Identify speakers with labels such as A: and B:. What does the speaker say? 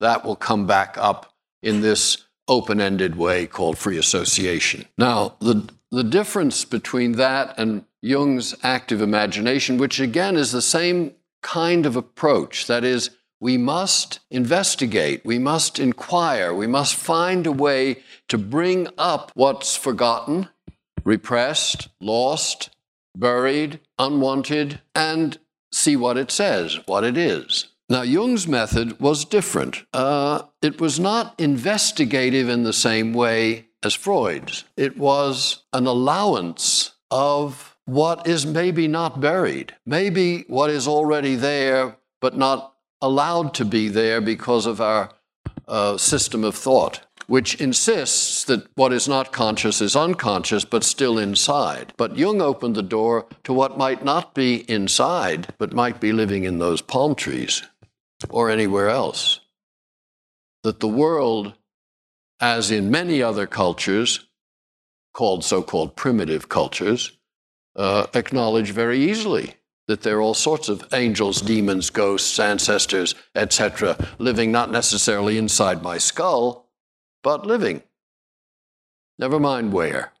A: that will come back up in this open ended way called free association. Now, the, the difference between that and Jung's active imagination, which again is the same kind of approach, that is, we must investigate, we must inquire, we must find a way to bring up what's forgotten, repressed, lost, buried, unwanted, and see what it says, what it is. Now, Jung's method was different. Uh, it was not investigative in the same way as Freud's, it was an allowance of what is maybe not buried, maybe what is already there, but not allowed to be there because of our uh, system of thought, which insists that what is not conscious is unconscious, but still inside. But Jung opened the door to what might not be inside, but might be living in those palm trees or anywhere else. That the world, as in many other cultures, called so called primitive cultures, uh, acknowledge very easily that there are all sorts of angels, demons, ghosts, ancestors, etc., living not necessarily inside my skull, but living. Never mind where.